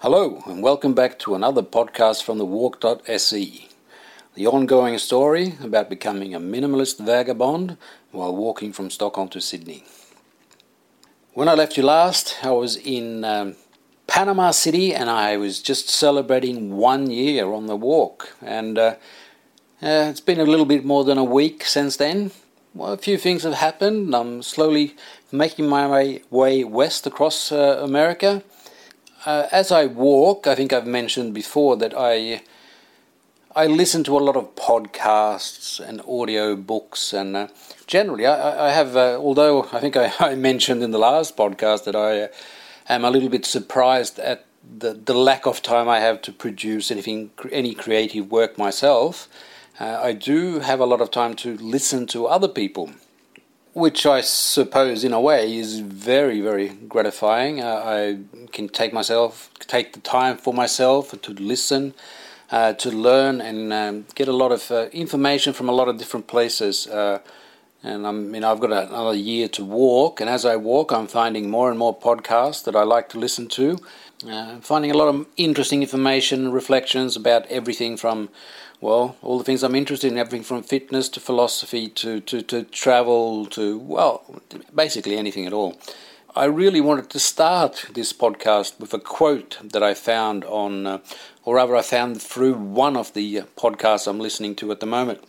Hello, and welcome back to another podcast from the Walk.se. The ongoing story about becoming a minimalist vagabond while walking from Stockholm to Sydney. When I left you last, I was in um, Panama City and I was just celebrating one year on the walk. And uh, uh, it's been a little bit more than a week since then. Well, a few things have happened. I'm slowly making my way, west across uh, America. Uh, as I walk, I think I've mentioned before that I I listen to a lot of podcasts and audio books, and uh, generally, I, I have. Uh, although I think I, I, mentioned in the last podcast that I uh, am a little bit surprised at the the lack of time I have to produce anything, any creative work myself. Uh, I do have a lot of time to listen to other people which I suppose, in a way, is very, very gratifying. Uh, I can take myself, take the time for myself to listen, uh, to learn, and um, get a lot of uh, information from a lot of different places. Uh, and i mean, I've got another year to walk, and as I walk, I'm finding more and more podcasts that I like to listen to. Uh, finding a lot of interesting information, reflections about everything from well, all the things I'm interested in, everything from fitness to philosophy to, to, to travel to, well, basically anything at all. I really wanted to start this podcast with a quote that I found on, uh, or rather, I found through one of the podcasts I'm listening to at the moment.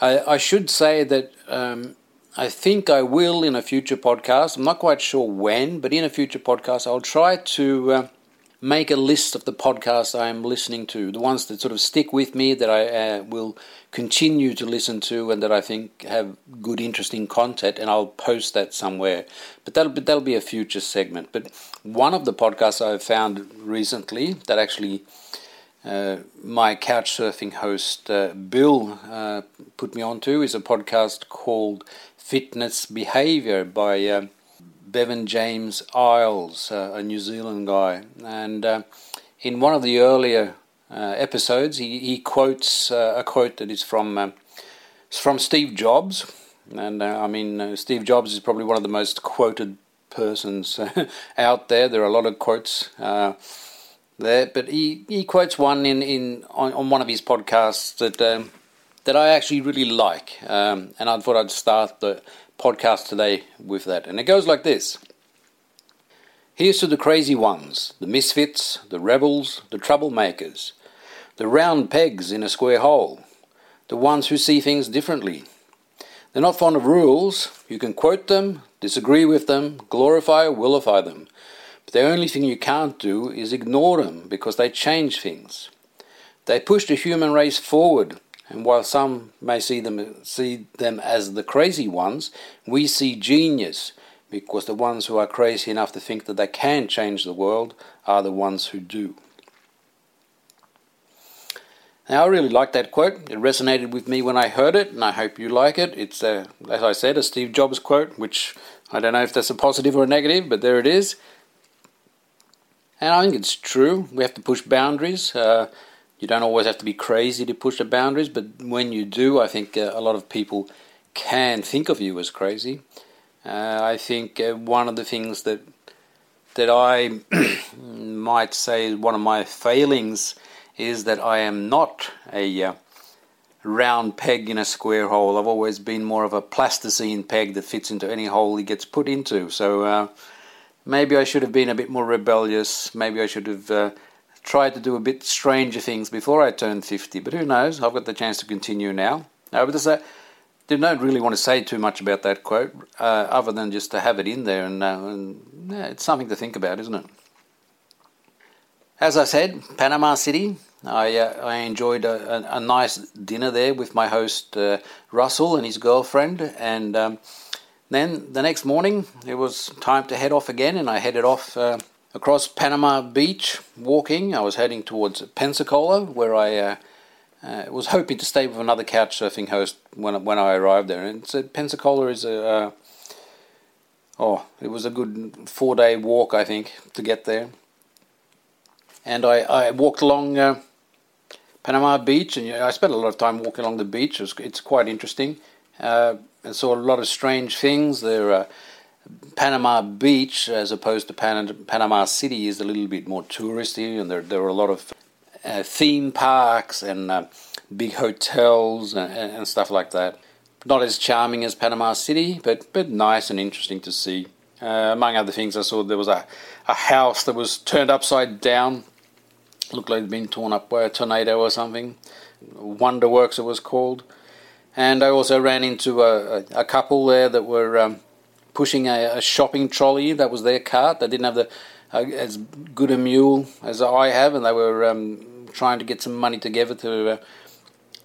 I, I should say that um, I think I will in a future podcast. I'm not quite sure when, but in a future podcast, I'll try to. Uh, make a list of the podcasts I'm listening to, the ones that sort of stick with me, that I uh, will continue to listen to, and that I think have good, interesting content, and I'll post that somewhere. But that'll be, that'll be a future segment. But one of the podcasts I've found recently that actually uh, my couch surfing host uh, Bill uh, put me onto is a podcast called Fitness Behavior by uh, Bevan James Eyles, uh, a New Zealand guy, and uh, in one of the earlier uh, episodes, he, he quotes uh, a quote that is from uh, from Steve Jobs, and uh, I mean Steve Jobs is probably one of the most quoted persons out there. There are a lot of quotes there, but he, he quotes one in, in on, on one of his podcasts that um, that I actually really like, um, and I thought I'd start the podcast today with that. And it goes like this Here's to the crazy ones, the misfits, the rebels, the troublemakers, the round pegs in a square hole, the ones who see things differently. They're not fond of rules. You can quote them, disagree with them, glorify or vilify them. But the only thing you can't do is ignore them because they change things. They push the human race forward and while some may see them see them as the crazy ones, we see genius because the ones who are crazy enough to think that they can change the world are the ones who do. Now, I really like that quote. It resonated with me when I heard it, and I hope you like it. It's, uh, as I said, a Steve Jobs quote, which I don't know if that's a positive or a negative, but there it is. And I think it's true. We have to push boundaries. Uh, you don't always have to be crazy to push the boundaries, but when you do, I think uh, a lot of people can think of you as crazy. Uh, I think uh, one of the things that that I might say is one of my failings is that I am not a uh, round peg in a square hole. I've always been more of a plasticine peg that fits into any hole he gets put into. So maybe I should have been a bit more rebellious. Maybe I should have tried to do a bit stranger things before I turned 50, but who knows? I've got the chance to continue now. No, but I don't really want to say too much about that quote, uh, other than just to have it in there, and, uh, and yeah, it's something to think about, isn't it? As I said, Panama City. I uh, I enjoyed a, a, a, nice dinner there with my host uh, Russell and his girlfriend, and um, Then the next morning, it was time to head off again, and I headed off uh, across Panama Beach walking. I was heading towards Pensacola, where I uh, uh, was hoping to stay with another couch surfing host when when I arrived there. And said Pensacola is a uh, oh, it was a good four day walk, I think, to get there. And I, I walked along uh, Panama Beach, and I spent a lot of time walking along the beach. It's, quite interesting. Uh, and saw a lot of strange things. There, uh, Panama Beach, as opposed to Pan- Panama City, is a little bit more touristy, and there there are a lot of uh, theme parks and uh, big hotels and, and, stuff like that. Not as charming as Panama City, but but nice and interesting to see. Uh, among other things, I saw there was a a house that was turned upside down. Looked like it'd been torn up by a tornado or something. Wonderworks it was called. And I also ran into a, a, couple there that were um, pushing a, a, shopping trolley. That was their cart. They didn't have the uh, as good a mule as I have, and they were um, trying to get some money together to uh,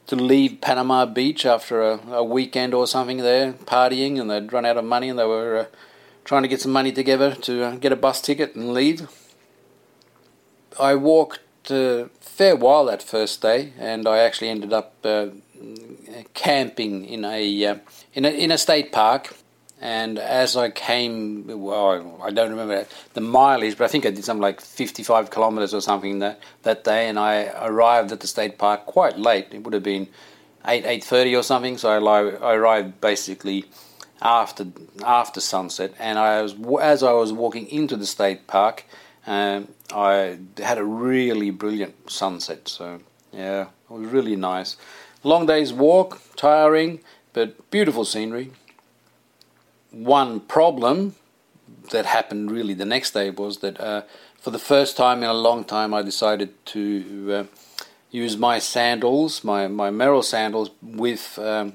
to leave Panama Beach after a, a, weekend or something there partying, and they'd run out of money, and they were uh, trying to get some money together to uh, get a bus ticket and leave. I walked a fair while that first day, and I actually ended up uh, camping in a uh, in a in a state park. And as I came, well, I don't remember the mileage, but I think I did something like 55 kilometers or something that, that day. And I arrived at the state park quite late. It would have been 8 8:30 or something. So I, arrived basically after after sunset. And I was as I was walking into the state park, um, I had a really brilliant sunset. So yeah, it was really nice. Long day's walk, tiring, but beautiful scenery. One problem that happened really the next day was that uh, for the first time in a long time I decided to uh, use my sandals, my, my Merrell sandals, with um,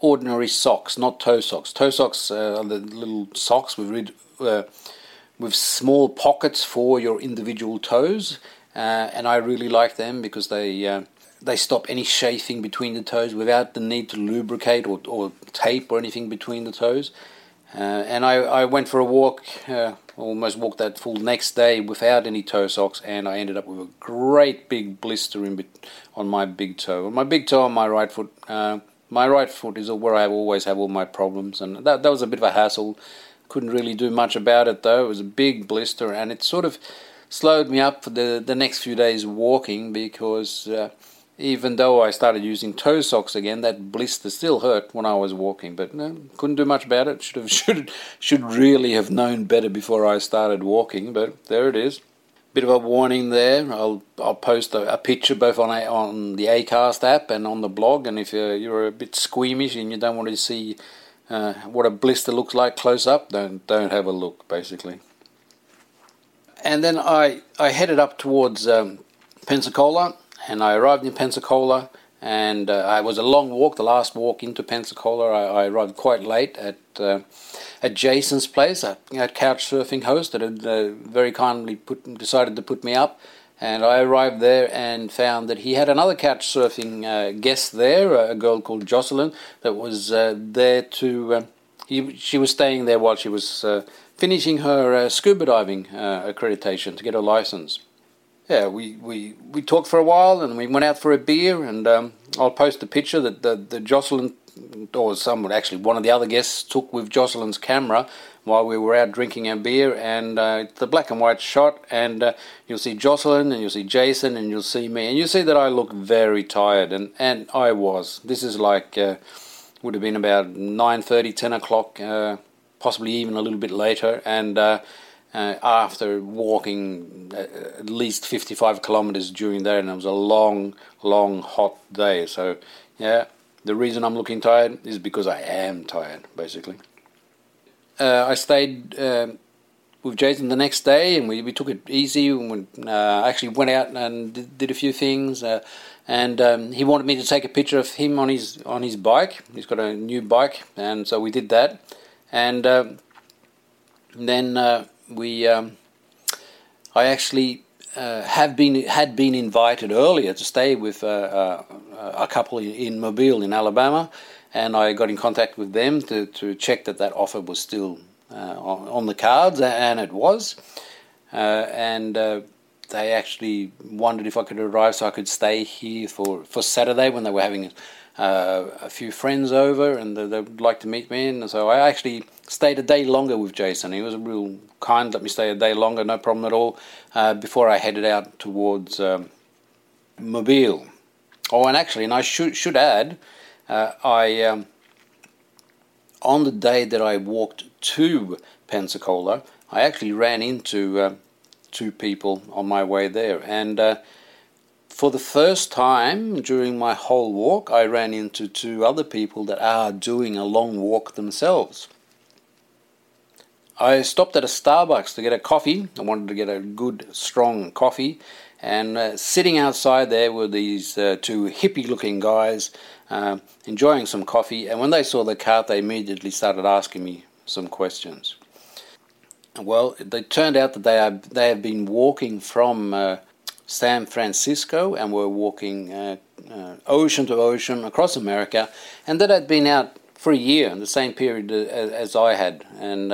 ordinary socks, not toe socks. Toe socks uh, are the little socks with, uh, with small pockets for your individual toes, uh, and I really like them because they uh, they stop any chafing between the toes without the need to lubricate or, or tape or anything between the toes. Uh, and I, I went for a walk, uh, almost walked that full next day without any toe socks, and I ended up with a great big blister in on my big toe. My big toe on my right foot, uh, my right foot is where I always have all my problems, and that, that was a bit of a hassle. Couldn't really do much about it though. It was a big blister, and it sort of slowed me up for the, the next few days walking because uh, even though I started using toe socks again, that blister still hurt when I was walking. But no, couldn't do much about it. Should have should should really have known better before I started walking. But there it is. Bit of a warning there. I'll I'll post a, a picture both on a, on the Acast app and on the blog. And if you're, you're a bit squeamish and you don't want to see uh, what a blister looks like close up, don't don't have a look. Basically. And then I I headed up towards um, Pensacola and I arrived in Pensacola, and uh, I was a long walk. The last walk into Pensacola, I, I arrived quite late at uh, at Jason's place, a, a couch surfing host that had uh, very kindly put decided to put me up. And I arrived there and found that he had another couch surfing uh, guest there, a girl called Jocelyn, that was uh, there to. Uh, he, she was staying there while she was finishing her scuba diving accreditation to get her license yeah, we, we, we talked for a while and we went out for a beer. And um, I'll post a picture that the, the Jocelyn, or someone actually, one of the other guests took with Jocelyn's camera while we were out drinking our beer. And uh, it's the black and white shot. And uh, you'll see Jocelyn and you'll see Jason and you'll see me. And you see that I look very tired. And, and I was. This is like, uh, would have been about 9.30, 10 o'clock, uh, possibly even a little bit later. And uh, after walking uh, at least 55 kilometers during that, and it was a long, long, hot day. So, yeah, the reason I'm looking tired is because I am tired, basically. Uh, I stayed uh, with Jason the next day, and we, we took it easy. We uh, actually went out and did, did a few things. Uh, and um, he wanted me to take a picture of him on his on his bike. He's got a new bike, and so we did that. And um, then we um, I actually uh, have been had been invited earlier to stay with uh, uh, a couple in Mobile in Alabama, and I got in contact with them to, to check that that offer was still uh, on, on, the cards, and it was. Uh, and they actually wondered if I could arrive so I could stay here for, for Saturday when they were having uh, a few friends over and they, would like to meet me. And so I actually stayed a day longer with Jason. He was real kind, let me stay a day longer, no problem at all, uh, before I headed out towards um, Mobile. Oh, and actually, and I should, should add, uh, I um, on the day that I walked to Pensacola, I actually ran into uh, two people on my way there, and uh, for the first time during my whole walk, I ran into two other people that are doing a long walk themselves. I stopped at a Starbucks to get a coffee. I wanted to get a good, strong coffee. And uh, sitting outside there were these uh, two hippie looking guys uh, enjoying some coffee. And when they saw the cart, they immediately started asking me some questions. Well, it turned out that they, are, they have been walking from uh, San Francisco and were walking uh, uh, ocean to ocean across America, and that had been out for a year in the same period as, as I had. And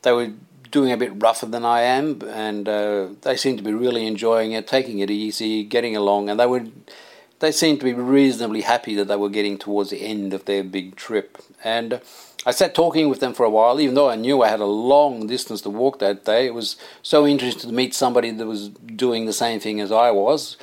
they were doing a bit rougher than I am, and uh, they seemed to be really enjoying it, taking it easy, getting along, and they would. They seemed to be reasonably happy that they were getting towards the end of their big trip. And I sat talking with them for a while, even though I knew I had a long distance to walk that day. It was so interesting to meet somebody that was doing the same thing as I was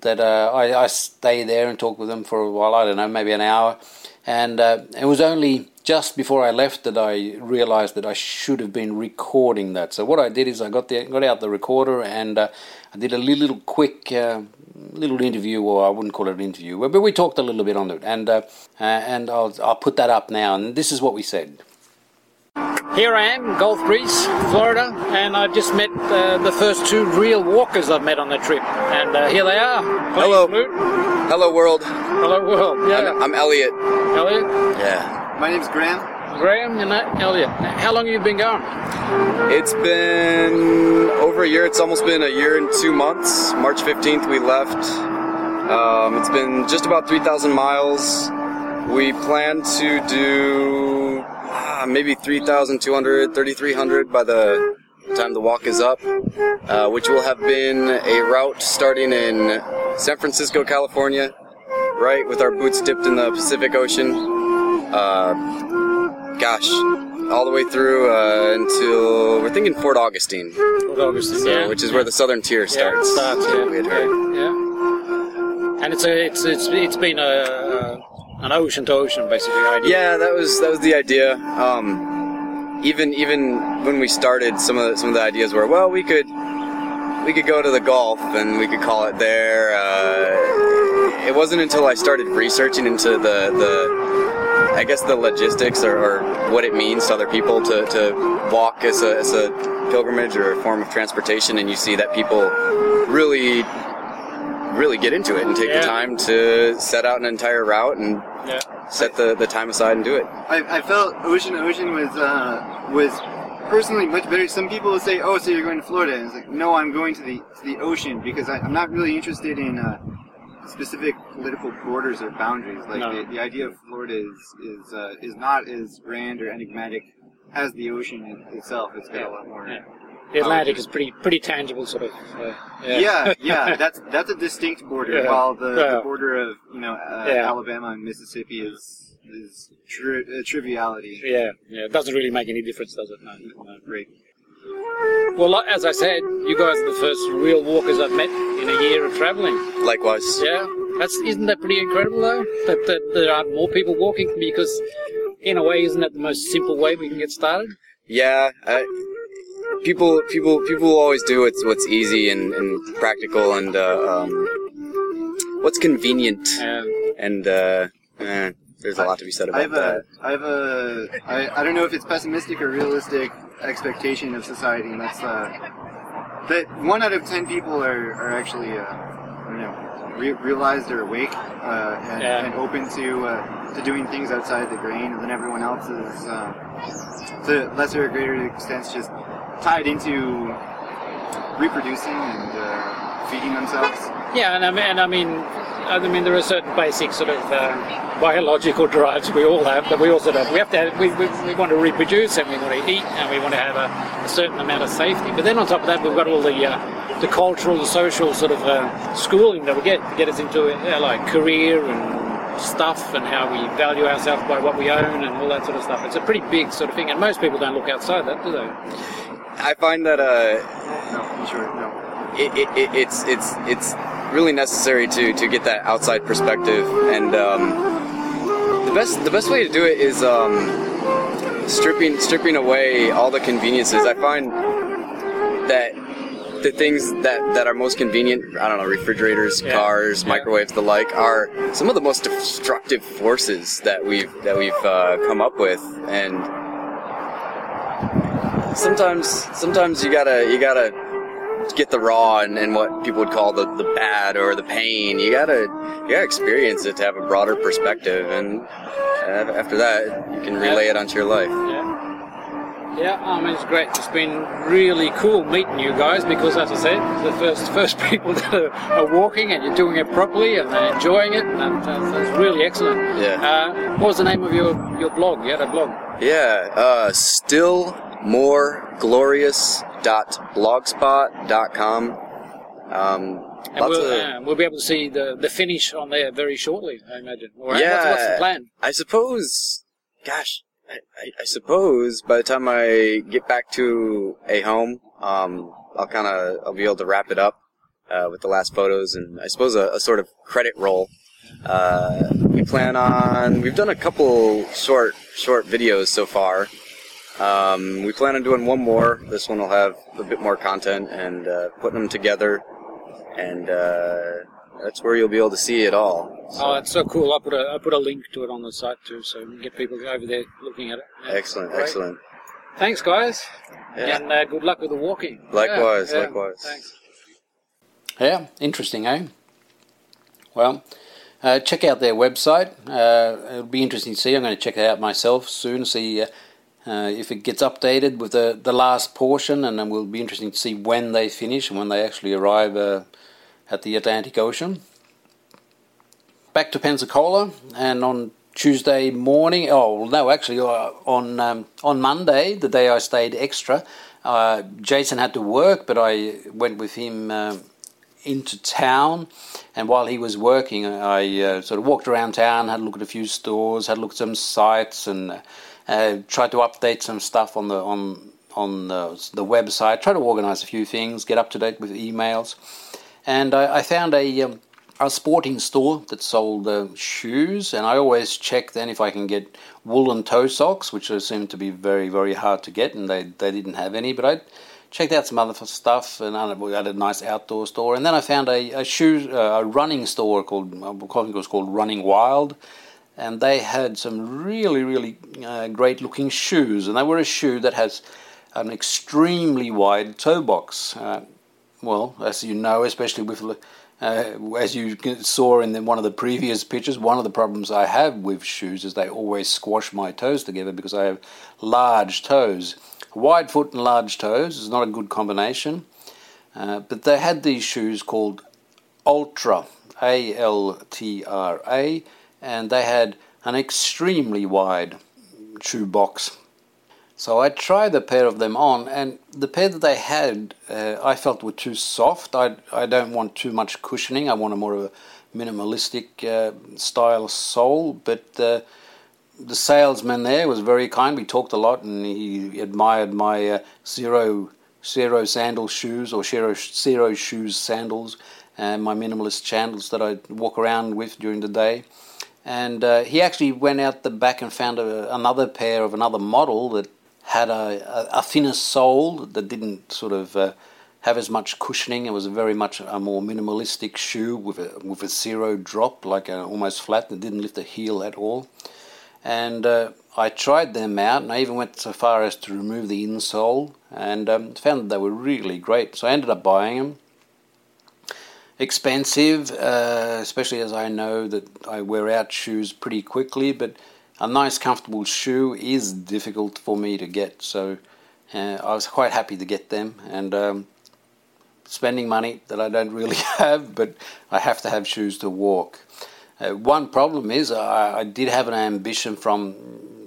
that uh, I, I stayed there and talked with them for a while. I don't know, maybe an hour. And uh, it was only just before I left that I realized that I should have been recording that. So what I did is I got the got out the recorder and uh, I did a little quick uh, little interview, or I wouldn't call it an interview, but we talked a little bit on it, and uh, uh, and I'll I'll put that up now. And this is what we said. Here I am, in Gulf Breeze, Florida, and I've just met uh, the first two real walkers I've met on the trip, and uh, here they are. Hello, hello world. Hello world. Yeah, I'm, I'm Elliot. Elliot. Yeah. My name's Graham. Graham and Elliot. How long have you been gone? It's been over a year. It's almost been a year and two months. March 15th, we left. Um, it's been just about 3,000 miles. We plan to do uh, maybe 3,200, 3,300 by the time the walk is up, uh, which will have been a route starting in San Francisco, California, right, with our boots dipped in the Pacific Ocean uh, gosh, all the way through uh, until we're thinking Fort Augustine. Fort Augustine, so, yeah. Which is where the southern tier starts. Yeah, starts yeah. We had heard. Yeah. And it's a, it's it's it's been a an ocean to ocean basically idea. Yeah, that was that was the idea. Um, even even when we started, some of the, some of the ideas were well, we could we could go to the Gulf and we could call it there. Uh, it wasn't until I started researching into the the I guess the logistics or, or, what it means to other people to, to walk as a, as a pilgrimage or a form of transportation, and you see that people really, really get into it and take yeah. the time to set out an entire route and yeah. set the, the time aside and do it. I, I felt Ocean to Ocean was uh, was personally much better. Some people will say, "Oh, so you're going to Florida?" And it's like, "No, I'm going to the to the ocean because I, am not really interested in." Uh, specific political borders or boundaries. Like no. the, the, idea of Florida is is uh, is not as grand or enigmatic as the ocean itself. It's got yeah. a lot more. Yeah. The Atlantic is pretty pretty tangible, sort of. Uh, yeah. yeah, yeah, that's that's a distinct border. Yeah. While the, the, border of you know uh, Alabama and Mississippi is is tri- triviality. Yeah, yeah, it doesn't really make any difference, does it? No, no. Great. Well, as I said, you guys are the first real walkers I've met in a year of travelling. Likewise. Yeah, that's isn't that pretty incredible though? That, that there aren't more people walking because, in a way, isn't that the most simple way we can get started? Yeah, I, people, people, people always do what's what's easy and, and practical and uh, um, what's convenient. Yeah. And uh, eh, there's a lot to be said about that. I have that. A, I have a. I, I don't know if it's pessimistic or realistic expectation of society, and that's uh, that one out of ten people are, are actually, uh, you know, re- realized or awake uh, and, yeah. and, open to uh, to doing things outside the grain, and then everyone else is, uh, to lesser or greater extents, just tied into reproducing and uh, feeding themselves. Yeah, and I mean, I mean, I mean, there are certain basic sort of uh, biological drives we all have, but we also have. We have to. Have, we, we, we want to reproduce, and we want to eat, and we want to have a, a certain amount of safety. But then on top of that, we've got all the uh, the cultural, the social sort of uh, schooling that we get to get us into uh, like career and stuff and how we value ourselves by what we own and all that sort of stuff. It's a pretty big sort of thing, and most people don't look outside that, do they? I find that uh, No, sure, no. it, it, it, it's it's it's really necessary to to get that outside perspective, and um, the best the best way to do it is um, stripping stripping away all the conveniences. I find that the things that, that are most convenient, I don't know, refrigerators, Yeah. cars, Yeah. microwaves, the like, are some of the most destructive forces that we've that we've uh, come up with, and sometimes sometimes you gotta you gotta get the raw and, and what people would call the, the bad or the pain. You gotta you gotta experience it to have a broader perspective, and uh, after that, you can relay it onto your life. Yeah. Yeah, I mean it's great. It's been really cool meeting you guys because, as I said, the first first people that are, are walking and you're doing it properly and they're enjoying it, and that's, that's really excellent. Yeah. Uh, what was the name of your, your blog? You had a blog. Yeah, uh, still more glorious dot blogspot dot com. Um, And we'll, of uh, we'll be able to see the, the finish on there very shortly, I imagine. Or yeah. what's, what's the plan? I suppose. Gosh, I, I, I suppose by the time I get back to a home, um, I'll kind of I'll be able to wrap it up uh, with the last photos and I suppose a, a sort of credit roll. Uh, we plan on we've done a couple short short videos so far. Um, we plan on doing one more. This one will have a bit more content and uh, putting them together, and uh, that's where you'll be able to see it all. Oh, it's so cool. I'll put a I'll put a link to it on the site too, so we can get people over there looking at it. Yeah. Excellent, Great. excellent. Thanks, guys, Yeah. and uh, good luck with the walking. Likewise, Yeah, yeah. likewise. Thanks. Yeah, interesting, eh? Well, uh, check out their website. Uh, it'll be interesting to see. I'm going to check it out myself soon, see uh, if it gets updated with the, the last portion, and then we'll be interesting to see when they finish and when they actually arrive uh, at the Atlantic Ocean. Back to Pensacola, and on Tuesday morning, oh no, actually uh, on um, on Monday, the day I stayed extra, uh, Jason had to work, but I went with him. Uh, into town, and while he was working, I uh, sort of walked around town, had a look at a few stores, had a look at some sites, and uh, tried to update some stuff on the on on the, the website. Try to organise a few things, get up to date with emails, and I, I found a um, a sporting store that sold uh, shoes, and I always check then if I can get woolen toe socks, which seem to be very very hard to get, and they they didn't have any, but I checked out some other stuff, and we had a nice outdoor store. And then I found a, a shoe, uh, a running store called, I think it was called Running Wild, and they had some really, really uh, great looking shoes. And they were a shoe that has an extremely wide toe box. Uh, well, as you know, especially with, uh, as you saw in the, one of the previous pictures, one of the problems I have with shoes is they always squash my toes together because I have large toes. Wide foot and large toes is not a good combination. Uh, but they had these shoes called Altra, A L T R A, and they had an extremely wide shoe box. So I tried a pair of them on, and the pair that they had, uh, I felt were too soft. I, I don't want too much cushioning. I want a more of a minimalistic uh, style sole, but uh, the salesman there was very kind. We talked a lot, and he admired my uh, zero zero sandal shoes or zero Xero shoes sandals and my minimalist sandals that I walk around with during the day. And uh, he actually went out the back and found a, another pair of another model that had a, a, a thinner sole that didn't sort of uh, have as much cushioning. It was very much a more minimalistic shoe with a with a zero drop, like a, almost flat. It didn't lift the heel at all and uh, I tried them out, and I even went so far as to remove the insole, and um, found that they were really great. So I ended up buying them. Expensive, uh, especially as I know that I wear out shoes pretty quickly, but a nice, comfortable shoe is difficult for me to get. So uh, I was quite happy to get them, and um, spending money that I don't really have, but I have to have shoes to walk. Uh, one problem is I, I, did have an ambition from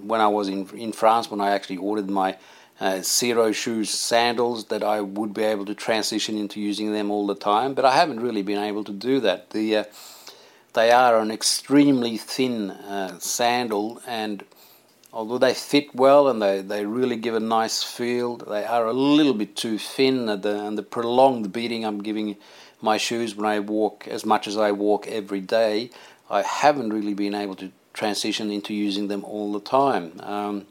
when I was in in France when I actually ordered my uh, Xero shoes sandals that I would be able to transition into using them all the time, but I haven't really been able to do that. The uh, they are an extremely thin uh, sandal, and although they fit well and they, they really give a nice feel, they are a little bit too thin. And the, and the prolonged beating I'm giving my shoes when I walk as much as I walk every day, I haven't really been able to transition into using them all the time. Um,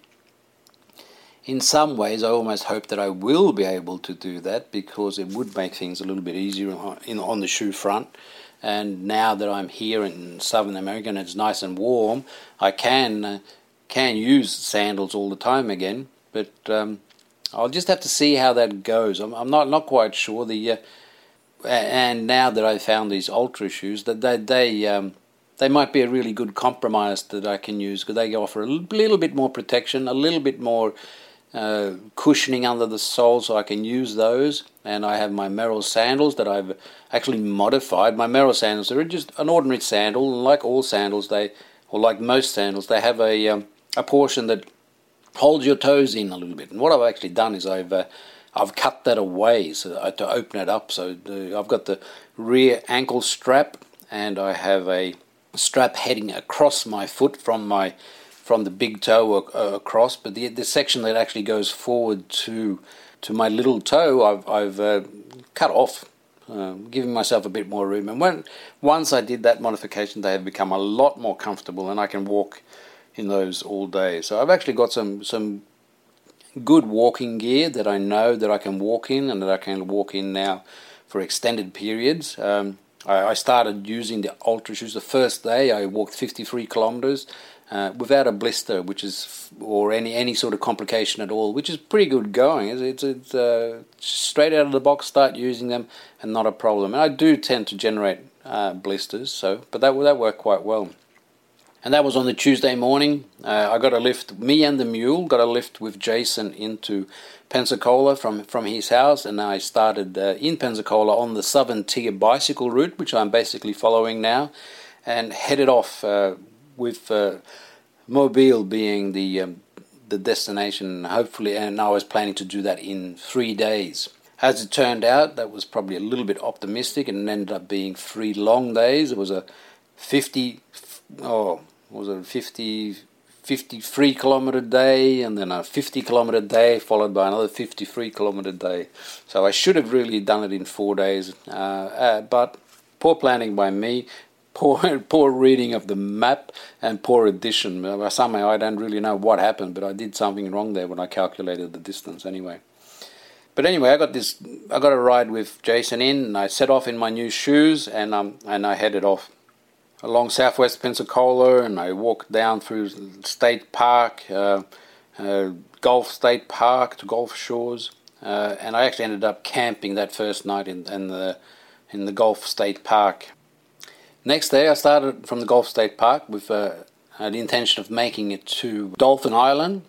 in some ways, I almost hope that I will be able to do that because it would make things a little bit easier on, in, on the shoe front. And now that I'm here in Southern America and it's nice and warm, I can uh, can use sandals all the time again. But um, I'll just have to see how that goes. I'm, I'm not not quite sure. The uh, and now that I've found these Altra shoes, that they they um, they might be a really good compromise that I can use because they offer a little bit more protection, a little bit more uh, cushioning under the sole, so I can use those. And I have my Merrell sandals that I've actually modified. My Merrell sandals are just an ordinary sandal, and like all sandals, they or like most sandals, they have a um, a portion that holds your toes in a little bit. And what I've actually done is I've uh, I've cut that away so uh, to open it up. So the, I've got the rear ankle strap, and I have a strap heading across my foot from my from the big toe across, but the the section that actually goes forward to to my little toe, I've I've uh, cut off, uh, giving myself a bit more room. And when once I did that modification, they have become a lot more comfortable, and I can walk in those all day. So I've actually got some some good walking gear that I know that I can walk in and that I can walk in now for extended periods. Um, I, I, started using the Altra shoes the first day. I walked 53 kilometers uh, without a blister, which is or any any sort of complication at all, which is pretty good going. It's it's, it's uh, straight out of the box. Start using them and not a problem. And I do tend to generate uh, blisters, so but that that worked quite well and that was on the Tuesday morning. Uh, I got a lift, me and the mule got a lift with Jason into Pensacola from, from his house, and I started uh, in Pensacola on the Southern Tier bicycle route, which I'm basically following now, and headed off uh, with uh, Mobile being the um, the destination. Hopefully, and I was planning to do that in three days. As it turned out, that was probably a little bit optimistic, and ended up being three long days. It was a 50, oh, was a 50, 53 kilometer day and then a 50 kilometer day followed by another 53 kilometer day. So I should have really done it in four days, uh, uh, but poor planning by me. Poor, poor reading of the map and poor addition. Somehow I don't really know what happened, but I did something wrong there when I calculated the distance anyway. But anyway, I got this. I got a ride with Jason in, and I set off in my new shoes, and um, and I headed off along southwest Pensacola, and I walked down through State Park, uh, uh, Gulf State Park to Gulf Shores, uh, and I actually ended up camping that first night in, in the in the Gulf State Park. Next day, I started from the Gulf State Park with uh, the intention of making it to Dauphin Island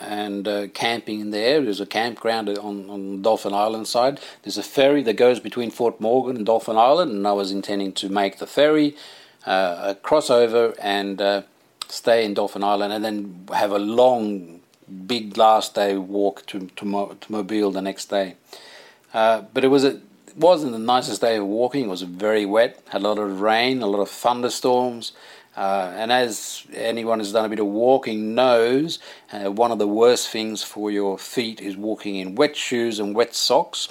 and uh, camping there. There's a campground on, on Dauphin Island side. There's a ferry that goes between Fort Morgan and Dauphin Island, and I was intending to make the ferry uh, cross over and uh, stay in Dauphin Island, and then have a long, big last day walk to to, Mo- to Mobile the next day. Uh, but it was a it wasn't the nicest day of walking. It was very wet, had a lot of rain, a lot of thunderstorms. Uh, and as anyone who's done a bit of walking knows, uh, one of the worst things for your feet is walking in wet shoes and wet socks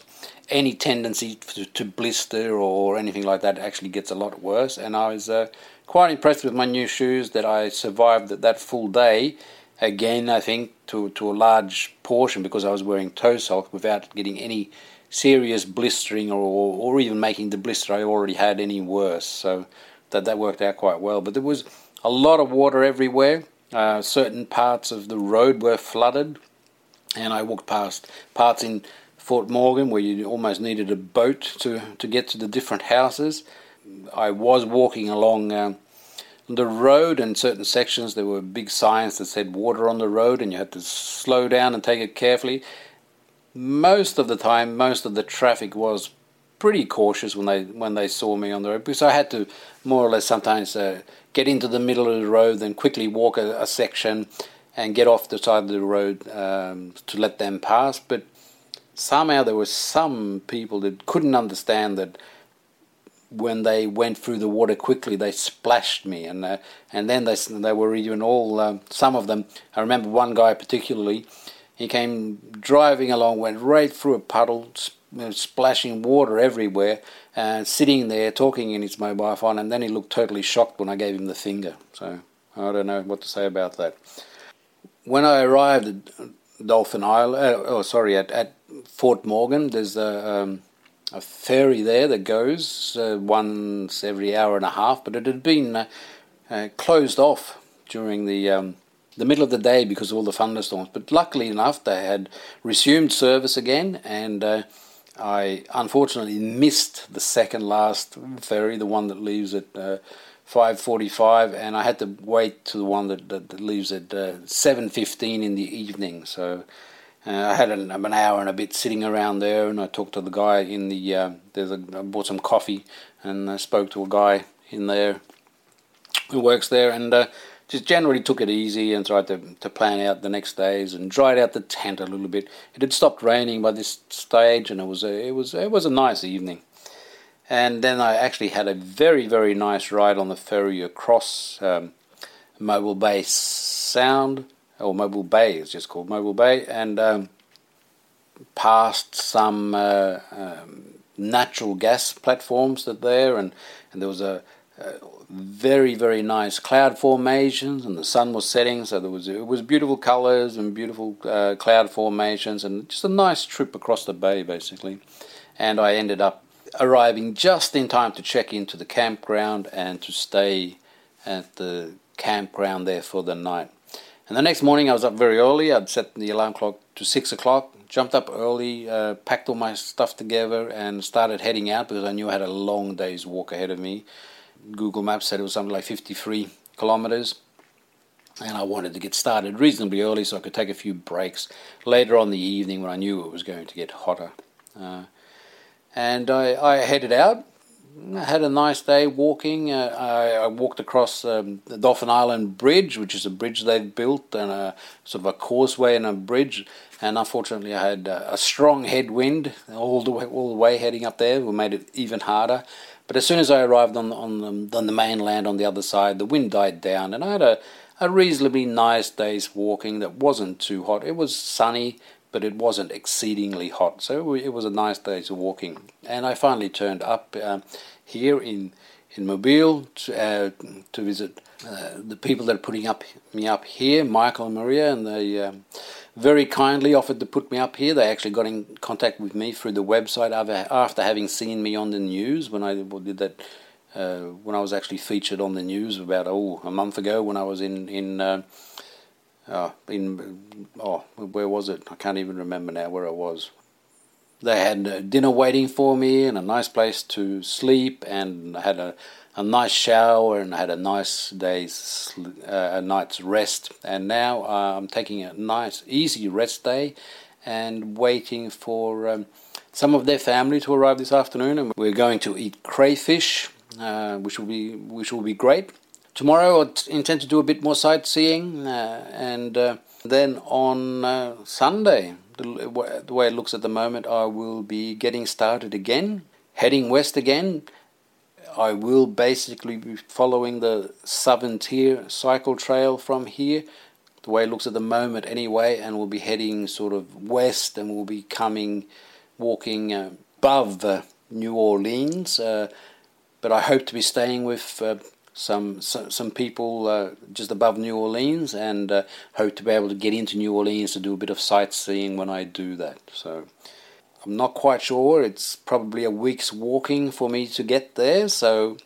any tendency to, to, blister or anything like that actually gets a lot worse. And I was uh, quite impressed with my new shoes that I survived that, that full day. Again, I think to, to a large portion because I was wearing toe socks without getting any serious blistering or, or even making the blister I already had any worse. So that, that worked out quite well. But there was a lot of water everywhere. Uh, certain parts of the road were flooded, and I walked past parts in Fort Morgan, where you almost needed a boat to, to get to the different houses. I was walking along uh, the road, and certain sections there were big signs that said water on the road, and you had to slow down and take it carefully. Most of the time, most of the traffic was pretty cautious when they when they saw me on the road because I had to more or less sometimes uh, get into the middle of the road, then quickly walk a, a section and get off the side of the road um, to let them pass. But somehow there were some people that couldn't understand that when they went through the water quickly, they splashed me, and uh, and then they they were even all um, some of them. I remember one guy particularly. He came driving along, went right through a puddle, splashing water everywhere, and sitting there talking in his mobile phone, and then he looked totally shocked when I gave him the finger. So I don't know what to say about that. When I arrived at Dauphin Island, uh, oh sorry, at, at Fort Morgan, there's a, um, a ferry there that goes uh, once every hour and a half, but it had been uh, uh closed off during the um, the middle of the day because of all the thunderstorms. But luckily enough, they had resumed service again, and uh, I unfortunately missed the second last ferry, the one that leaves at uh, 5:45, and I had to wait to the one that, that, that leaves at uh, 7:15 in the evening. So uh, I had an, an, hour and a bit sitting around there, and I talked to the guy in the. Uh, there's a, I bought some coffee and I spoke to a guy in there who works there, and uh, just generally took it easy and tried to, to plan out the next days and dried out the tent a little bit. It had stopped raining by this stage, and it was a, it was it was a nice evening. And then I actually had a very very nice ride on the ferry across um, Mobile Bay Sound or Mobile Bay, it's just called Mobile Bay, and um, past some uh, um, natural gas platforms that there, and and there was a, a very very nice cloud formations and the sun was setting. So there was it was beautiful colors and beautiful uh, cloud formations and just a nice trip across the bay basically. And I ended up arriving just in time to check into the campground and to stay at the campground there for the night and the next morning I was up very early I'd set the alarm clock to six o'clock jumped up early uh, packed all my stuff together and started heading out because I knew I had a long day's walk ahead of me Google Maps said it was something like 53 kilometers. And I wanted to get started reasonably early so I could take a few breaks later on the evening when I knew it was going to get hotter. Uh, and I, I, headed out. I had a nice day walking. Uh, I, I, walked across um, the Dauphin Island Bridge, which is a bridge they've built, and a sort of a causeway and a bridge. And unfortunately, I had a strong headwind all the way, all the way heading up there, which made it even harder. But as soon as I arrived on on the, on the mainland on the other side, the wind died down, and I had a, a reasonably nice day's walking that wasn't too hot. It was sunny, but it wasn't exceedingly hot, so it was a nice day to walking. And I finally turned up uh, here in in Mobile to, uh, to visit uh, the people that are putting up me up here, Michael and Maria, and they um, very kindly offered to put me up here. They actually got in contact with me through the website after having seen me on the news when I did that. Uh, when I was actually featured on the news about oh a month ago when I was in in uh, in oh where was it? I can't even remember now where I was. They had dinner waiting for me and a nice place to sleep, and I had a a nice shower and I had a nice day's uh, a night's rest. And now uh, I'm taking a nice easy rest day and waiting for um, some of their family to arrive this afternoon. And we're going to eat crayfish, uh, which will be which will be great. Tomorrow I intend to do a bit more sightseeing, uh, and uh, then on uh, Sunday, the, the way it looks at the moment, I will be getting started again, heading west again I will basically be following the southern tier cycle trail from here, the way it looks at the moment anyway, and we'll be heading sort of west and we'll be coming, walking uh, above uh, New Orleans. Uh, but I hope to be staying with some, some, people uh, just above New Orleans and uh, hope to be able to get into New Orleans to do a bit of sightseeing when I do that. So. I'm not quite sure. It's probably a week's walking for me to get there, so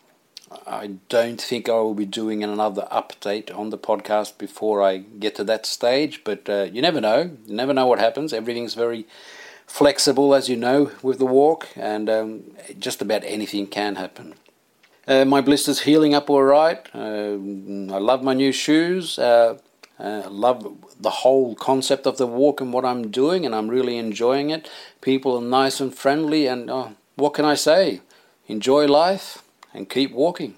I don't think I will be doing another update on the podcast before I get to that stage. But uh, you never know. You never know what happens. Everything's very flexible, as you know, with the walk, and um, just about anything can happen. Uh, my blister's healing up all right. Uh, I love my new shoes. Uh, uh, love the whole concept of the walk and what I'm doing, and I'm really enjoying it. People are nice and friendly, and oh, what can I say? Enjoy life and keep walking.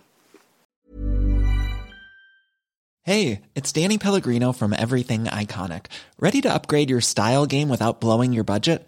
Hey, it's Danny Pellegrino from Everything Iconic. Ready to upgrade your style game without blowing your budget?